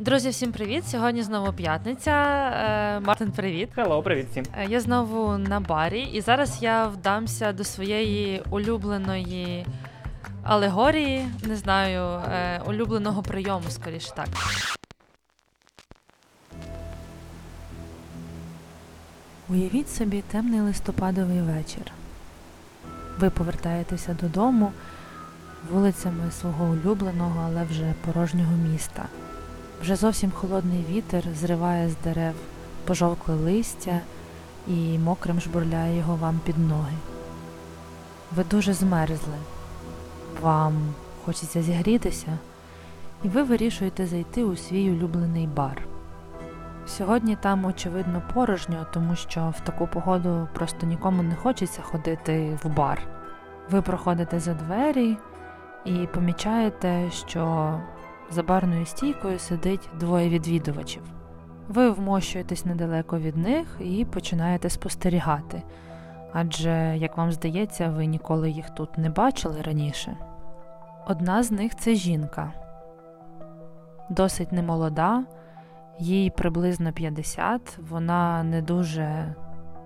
Друзі, всім привіт! Сьогодні знову п'ятниця. Е, Мартин, привіт. Hello, привіт всім. Е, Я знову на барі, і зараз я вдамся до своєї улюбленої алегорії, не знаю, е, улюбленого прийому, скоріше так. Уявіть собі темний листопадовий вечір. Ви повертаєтеся додому вулицями свого улюбленого, але вже порожнього міста. Вже зовсім холодний вітер зриває з дерев пожовкле листя і мокрим жбурляє його вам під ноги. Ви дуже змерзли, вам хочеться зігрітися, і ви вирішуєте зайти у свій улюблений бар. Сьогодні там, очевидно, порожньо, тому що в таку погоду просто нікому не хочеться ходити в бар. Ви проходите за двері і помічаєте, що за барною стійкою сидить двоє відвідувачів. Ви вмощуєтесь недалеко від них і починаєте спостерігати, адже, як вам здається, ви ніколи їх тут не бачили раніше. Одна з них це жінка, досить немолода, їй приблизно 50, вона не дуже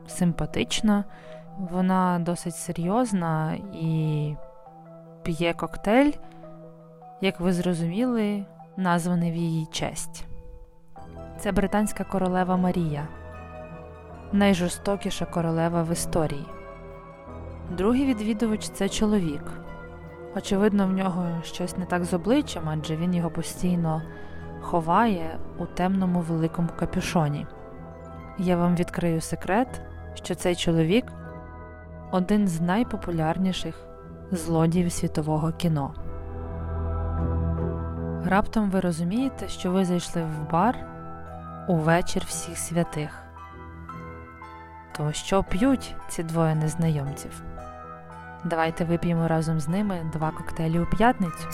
симпатична, вона досить серйозна і п'є коктейль як ви зрозуміли, названий в її честь. Це британська королева Марія, найжорстокіша королева в історії. Другий відвідувач це чоловік. Очевидно, в нього щось не так з обличчям, адже він його постійно ховає у темному великому капюшоні. Я вам відкрию секрет, що цей чоловік один з найпопулярніших злодіїв світового кіно. Раптом ви розумієте, що ви зайшли в бар у вечір всіх святих. То що п'ють ці двоє незнайомців? Давайте вип'ємо разом з ними два коктейлі у п'ятницю.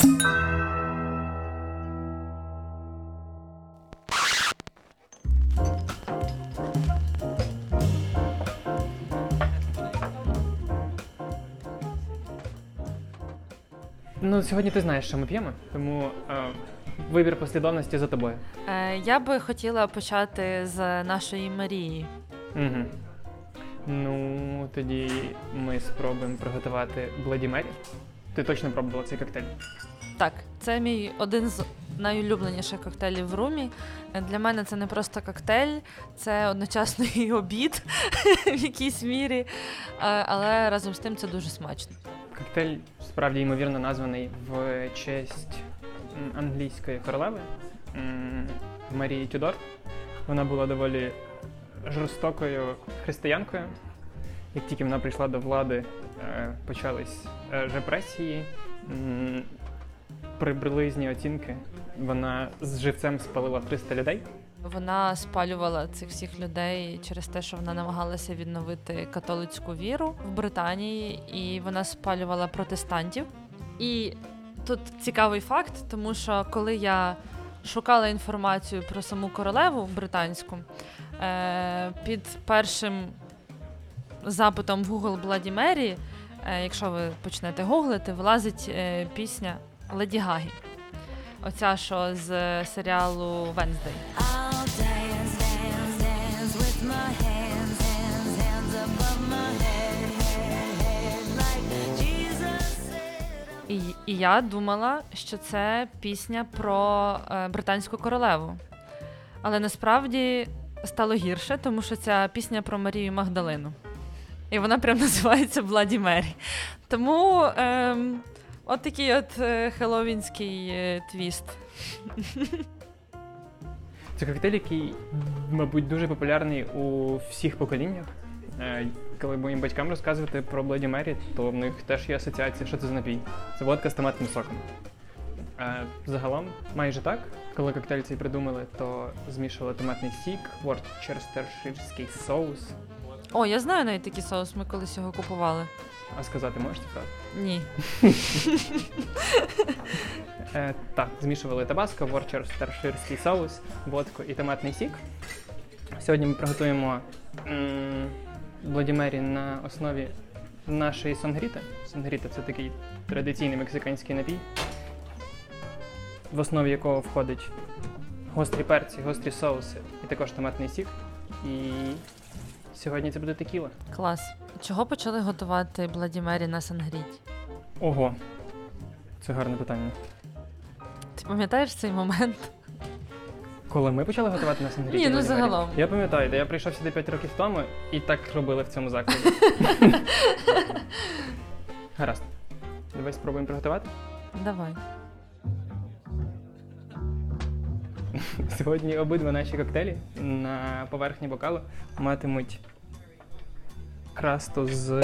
Ну, сьогодні ти знаєш, що ми п'ємо, тому е, вибір послідовності за тобою. Е, я би хотіла почати з нашої Марії. Угу. Ну, тоді ми спробуємо приготувати Bloody Mary. Ти точно пробувала цей коктейль? Так, це мій один з найулюбленіших коктейлів в румі. Для мене це не просто коктейль, це одночасно і обід в якійсь мірі, е, але разом з тим це дуже смачно. Коктейль справді ймовірно названий в честь англійської королеви Марії Тюдор. Вона була доволі жорстокою християнкою. Як тільки вона прийшла до влади, е, почались е, репресії. Приблизні оцінки. Вона з живцем спалила 300 людей. Вона спалювала цих всіх людей через те, що вона намагалася відновити католицьку віру в Британії, і вона спалювала протестантів. І тут цікавий факт, тому що коли я шукала інформацію про саму королеву британську, е, під першим запитом в Google Bloody Mary, е, якщо ви почнете гуглити, вилазить е, пісня Леді Гагі. Оця, що з серіалу Венздей. І, я думала, що це пісня про е, британську королеву. Але насправді стало гірше, тому що ця пісня про Марію Магдалину. І вона прям називається Bloody Mary. Тому ем, от такий от е, хеллоуінський е, твіст. Це коктейль, який, мабуть, дуже популярний у всіх поколіннях. Е, Коли моїм батькам розказувати про Bloody Mary, то в них теж є асоціація, що це за напій. Це водка з томатним соком. Е, Загалом, майже так. Коли коктейль цей придумали, то змішували томатний сік, ворчестерширський соус. О, я знаю навіть такий соус, ми колись його купували. А сказати можете правда? Ні. Е, так, змішували табаско, ворчестерширський соус, водку і томатний сік. Сьогодні ми приготуємо м, Mary на основі нашої сангріти. Сангріта це такий традиційний мексиканський напій, в основі якого входить гострі перці, гострі соуси і також томатний сік. І сьогодні це буде текіла. Клас. Чого почали готувати Bloody Mary на Сангріті? Ого, це гарне питання. Ти пам'ятаєш цей момент? Коли ми почали готувати на сангріті? Ні, ну, загалом. Я пам'ятаю, де я прийшов сюди 5 років тому і так робили в цьому закладі. Гаразд. Давай спробуємо приготувати. Давай. Сьогодні обидва наші коктейлі на поверхні бокалу матимуть красту з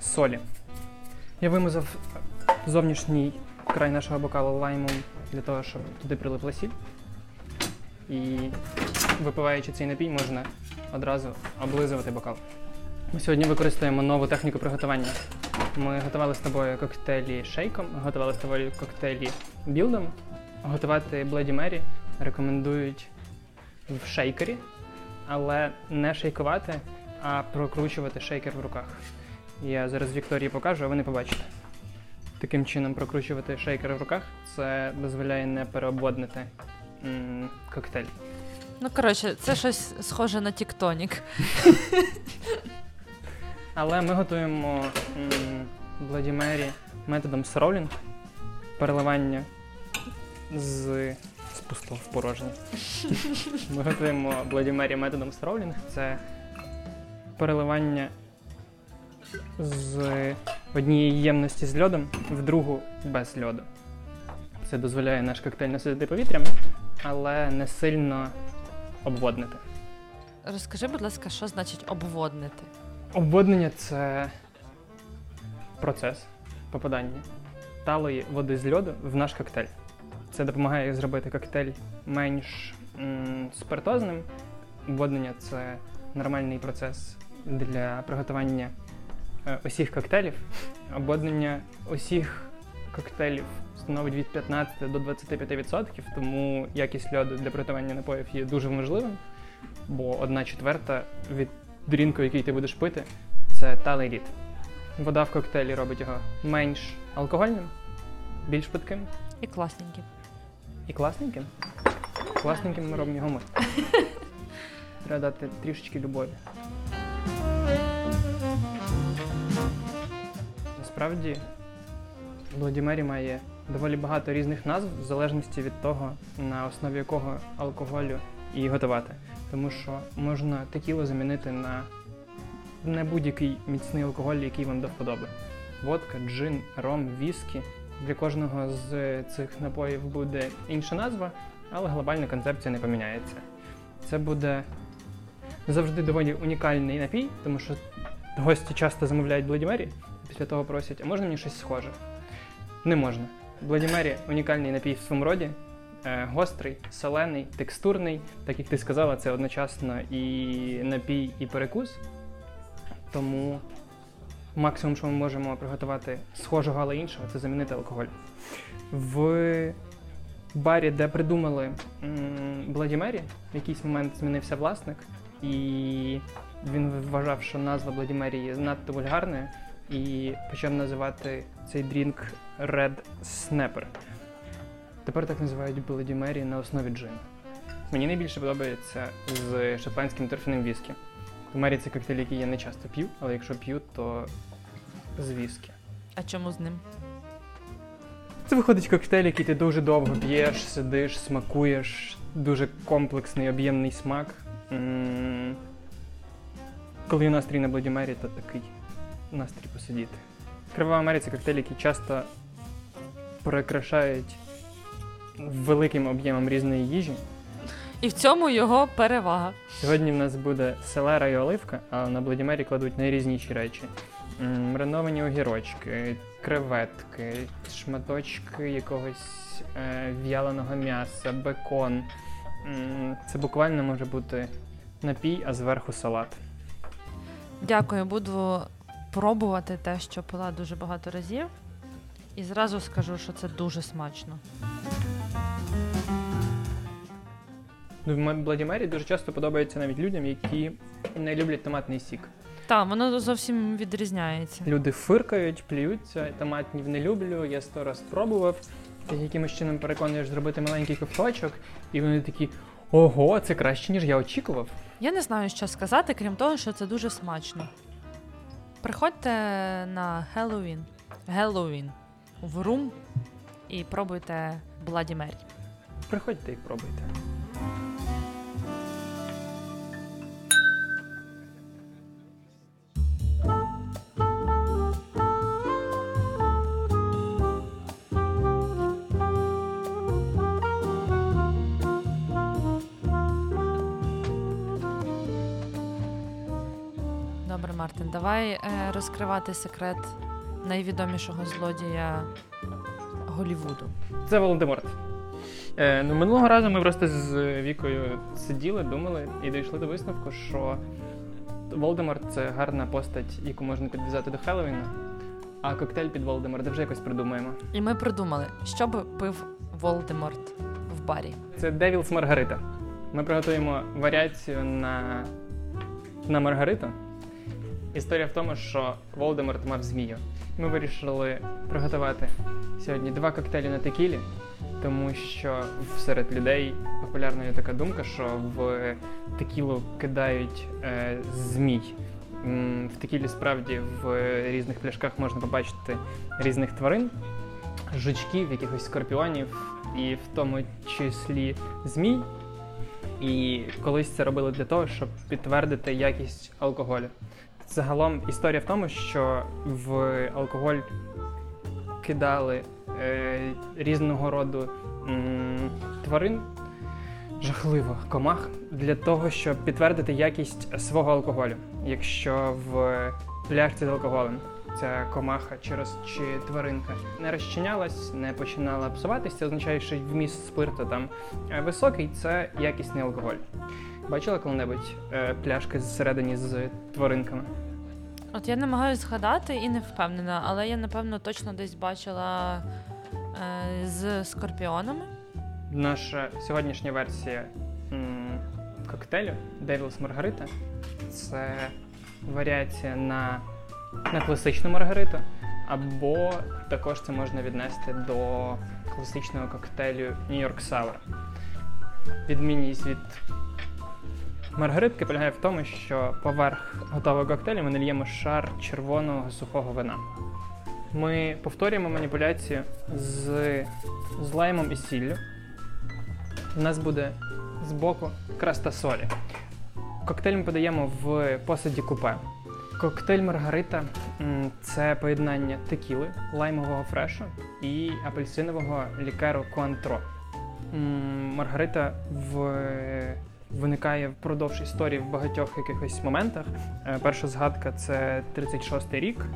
солі. Я вимазав зовнішній край нашого бокалу лаймом для того, щоб туди прилипла сіль. І випиваючи цей напій, можна одразу облизувати бокал. Ми сьогодні використаємо нову техніку приготування. Ми готували з тобою коктейлі шейком, готували з тобою коктейлі білдом. Готувати Bloody Mary рекомендують в шейкері, але не шейкувати, а прокручувати шейкер в руках. Я зараз Вікторії покажу, а ви не побачите. Таким чином прокручувати шейкер в руках це дозволяє не переобводнити м, коктейль. Ну, коротше, це щось схоже на тіктонік. Але ми готуємо Bloody Mary методом сролінг, переливання з, з пустого в порожнє. Ми готуємо Bloody Mary методом сролінг. Це переливання з однієї ємності з льодом в другу без льоду. Це дозволяє наш коктейль наситити повітрям, але не сильно обводнити. Розкажи, будь ласка, що значить обводнити? Обводнення це процес попадання талої води з льоду в наш коктейль. Це допомагає зробити коктейль менш м, спиртозним. Обводнення це нормальний процес для приготування е, усіх коктейлів. Обводнення усіх коктейлів становить від 15 до 25%, тому якість льоду для приготування напоїв є дуже важливим, бо одна четверта від дрінку, який ти будеш пити, це талий лід. Вода в коктейлі робить його менш алкогольним, більш питким І класненькі. і класненьким. Класненьким ми робимо його ми. Треба дати трішечки любові. Насправді, Bloody Mary має доволі багато різних назв в залежності від того, на основі якого алкоголю її готувати. Тому що можна текілу замінити на не будь-який міцний алкоголь, який вам до вподоби. Водка, джин, ром, віскі. Для кожного з цих напоїв буде інша назва, але глобальна концепція не поміняється. Це буде завжди доволі унікальний напій, тому що гості часто замовляють Bloody Mary, після того просять, а можна мені щось схоже? Не можна. Mary – унікальний напій в своєму роді, е, гострий, солений, текстурний. Так як ти сказала, це одночасно і напій, і перекус. Тому максимум, що ми можемо приготувати схожого, але іншого, це замінити алкоголь. В барі, де придумали Mary, в якийсь момент змінився власник, і він вважав, що назва Mary є надто вульгарною, і почав називати цей drink Red Snapper. Тепер так називають Bloody Mary на основі джину. Мені найбільше подобається з шотландським торфяним віскі. Mary це коктейль, який я не часто п'ю, але якщо п'ю, то з віскі. А чому з ним? Це виходить коктейль, який ти дуже довго п'єш, сидиш, смакуєш, дуже комплексний, об'ємний смак. М, Коли настрій на Bloody Mary, то такий настрій посидіти. Кривава Мері це коктейль, який часто прикрашають великим об'ємом різної їжі. І в цьому його перевага. Сьогодні в нас буде селера і оливка, а на Bloody Mary кладуть найрізніші речі. Мариновані огірочки, креветки, шматочки якогось е, в'яленого м'яса, бекон. Це буквально може бути напій, а зверху салат. Дякую, буду пробувати те, що пила дуже багато разів. І зразу скажу, що це дуже смачно. Ну, в М- Bloody Mary дуже часто подобається навіть людям, які не люблять томатний сік. Так, воно зовсім відрізняється. Люди фиркають, плюються, томатнів не люблю, я сто раз пробував. Ти якимось чином переконуєш зробити маленький ковточок, і вони такі: ого, це краще, ніж я очікував. Я не знаю, що сказати, крім того, що це дуже смачно. Приходьте на Хеллоуін, Геловін в Room і пробуйте Bloody Mary. Приходьте і пробуйте. Розкривати секрет найвідомішого злодія Голівуду. Це Волдеморт. Е, ну, минулого разу ми просто з Вікою сиділи, думали і дійшли до висновку, що Волдеморт це гарна постать, яку можна підв'язати до Хеллоуіна, а коктейль під Волдеморта вже якось придумаємо. І ми придумали, що би пив Волдеморт в барі. Це Devil's Margarita. Ми приготуємо варіацію на, на Маргариту. Історія в тому, що Волдеморт мав змію. Ми вирішили приготувати сьогодні два коктейлі на текілі, тому що серед людей популярна є така думка, що в текілу кидають е, змій. В текілі справді в різних пляшках можна побачити різних тварин, жучків, якихось скорпіонів, і в тому числі змій. І колись це робили для того, щоб підтвердити якість алкоголю. Загалом історія в тому, що в алкоголь кидали е, різного роду м, тварин, жахливо, комах, для того, щоб підтвердити якість свого алкоголю. Якщо в пляшці з алкоголем ця комаха чи, роз, чи тваринка не розчинялась, не починала псуватися, означає, що вміст спирту там е, високий, це якісний алкоголь. Бачила коли-небудь е, пляшки зсередині з тваринками? От я намагаюся згадати і не впевнена, але я напевно точно десь бачила е, з скорпіонами. Наша сьогоднішня версія м, коктейлю Devil's Margarita це варіація на, на класичну маргариту, або також це можна віднести до класичного коктейлю New York Sour. Відмінність від маргаритки полягає в тому, що поверх готового коктейлю ми нальємо шар червоного сухого вина. Ми повторюємо маніпуляцію з, з лаймом і сіллю. У нас буде збоку краста солі. Коктейль ми подаємо в посуді купе. Коктейль Маргарита це поєднання текіли, лаймового фрешу і апельсинового лікеру Куантро. Маргарита в... виникає впродовж історії в багатьох якихось моментах. Е, Перша згадка це 36-й рік,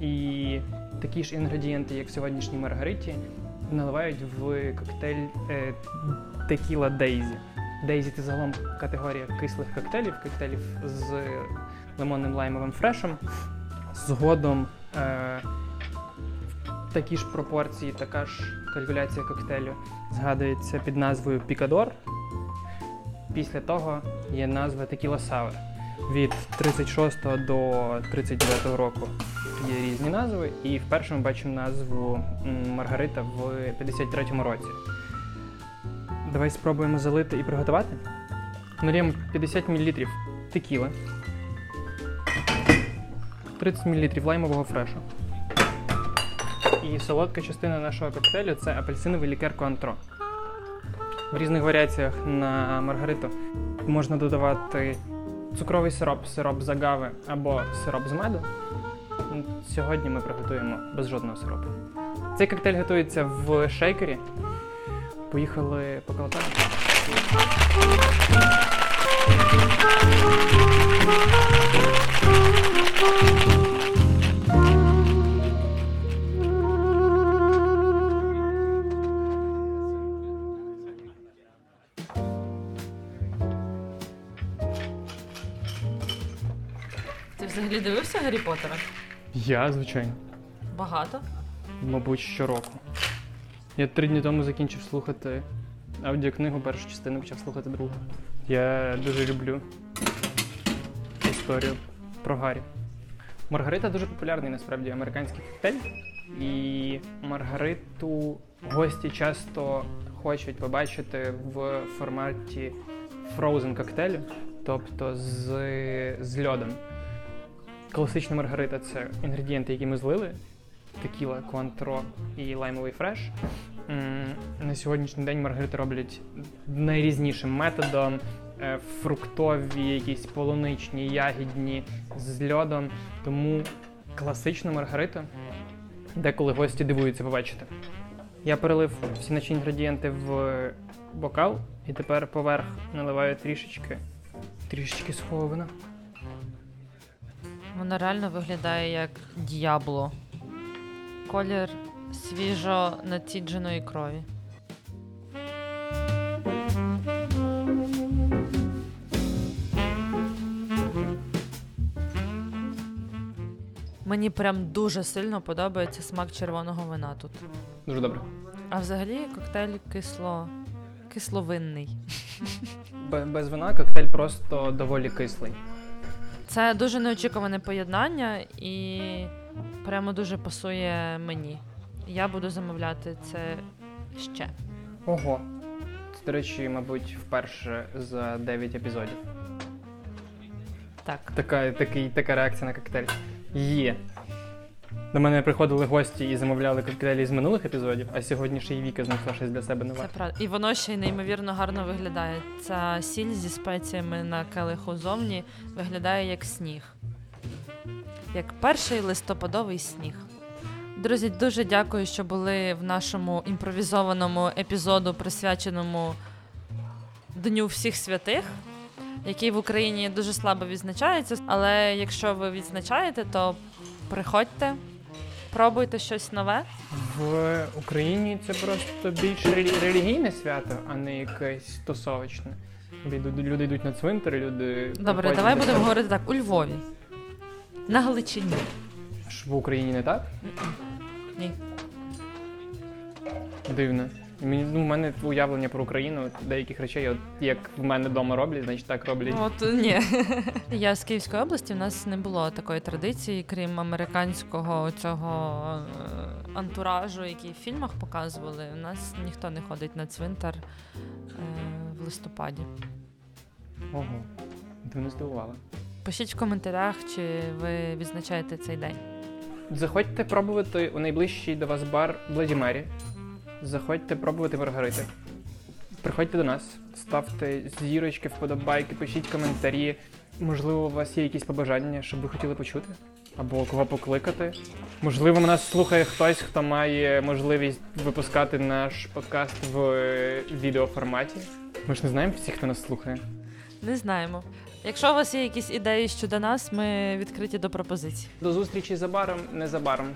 і такі ж інгредієнти, як в сьогоднішній Маргариті, наливають в коктейль е, Tequila Daisy. Daisy це загалом категорія кислих коктейлів, коктейлів з лимонним лаймовим фрешем. Згодом е, такі ж пропорції, така ж калькуляція коктейлю згадується під назвою Picador. Після того є назва Tequila Sour. Від 36 до 39 року є різні назви, і вперше ми бачимо назву Маргарита в 53-му році. Давай спробуємо залити і приготувати. Наліємо 50 мл текіли, 30 мл лаймового фрешу. І солодка частина нашого коктейлю це апельсиновий лікер Куантро. В різних варіаціях на маргариту можна додавати цукровий сироп, сироп з агави або сироп з меду. Сьогодні ми приготуємо без жодного сиропу. Цей коктейль готується в шейкері. Поїхали поколотати. Ти взагалі дивився Гаррі Поттера? Я, звичайно. Багато. Мабуть, щороку. Я три дні тому закінчив слухати аудіокнигу, першу частину почав слухати другу. Я дуже люблю історію про Гаррі. Маргарита дуже популярний насправді американський коктейль. І Маргариту гості часто хочуть побачити в форматі frozen коктейлю, тобто з, з льодом. Класична маргарита це інгредієнти, які ми злили: текіла, куантро і лаймовий фреш. На сьогоднішній день маргарити роблять найрізнішим методом. е, Фруктові, якісь полуничні, ягідні з льодом. Тому класичну маргариту деколи гості дивуються побачити. Я перелив всі наші інгредієнти в бокал і тепер поверх наливаю трішечки, трішечки сухого. Воно реально виглядає як діабло. Колір свіжо націдженої крові. Мені прям дуже сильно подобається смак червоного вина тут. Дуже добре. А взагалі коктейль кисло... кисловинний. Без вина коктейль просто доволі кислий. Це дуже неочікуване поєднання і прямо дуже пасує мені. Я буду замовляти це ще. Ого. Це, до речі, мабуть, вперше за 9 епізодів. Так. Така, такий, така реакція на коктейль. Є. До мене приходили гості і замовляли коктейлі з минулих епізодів, а сьогодні ще й Віка знайшла щось для себе нове. Це правда. І воно ще й неймовірно гарно виглядає. Ця сіль зі спеціями на келиху зовні виглядає як сніг. Як перший листопадовий сніг. Друзі, дуже дякую, що були в нашому імпровізованому епізоду, присвяченому Дню всіх святих, який в Україні дуже слабо відзначається. Але якщо ви відзначаєте, то приходьте, пробуйте щось нове. В Україні це просто більш релігійне свято, а не якесь стосовочне. Люди, люди йдуть на цвинтар, люди. Добре, давай будемо говорити так: у Львові. На Галичині. Ж В Україні не так? Ні. Дивно. Мені, ну, в мене уявлення про Україну деяких речей, от як в мене вдома роблять, значить так роблять. От ні. Я з Київської області, в нас не було такої традиції, крім американського цього е, антуражу, який в фільмах показували. У нас ніхто не ходить на цвинтар е, в листопаді. Ого. Ти мене здивувала. Пишіть в коментарях, чи ви відзначаєте цей день. Заходьте пробувати у найближчий до вас бар Mary. Заходьте пробувати маргарити. Приходьте до нас, ставте зірочки, вподобайки, пишіть коментарі. Можливо, у вас є якісь побажання, щоб ви хотіли почути? Або кого покликати. Можливо, нас слухає хтось, хто має можливість випускати наш подкаст в е, відеоформаті. Ми ж не знаємо всіх, хто нас слухає. Не знаємо. Якщо у вас є якісь ідеї щодо нас, ми відкриті до пропозицій. До зустрічі за баром, не за баром.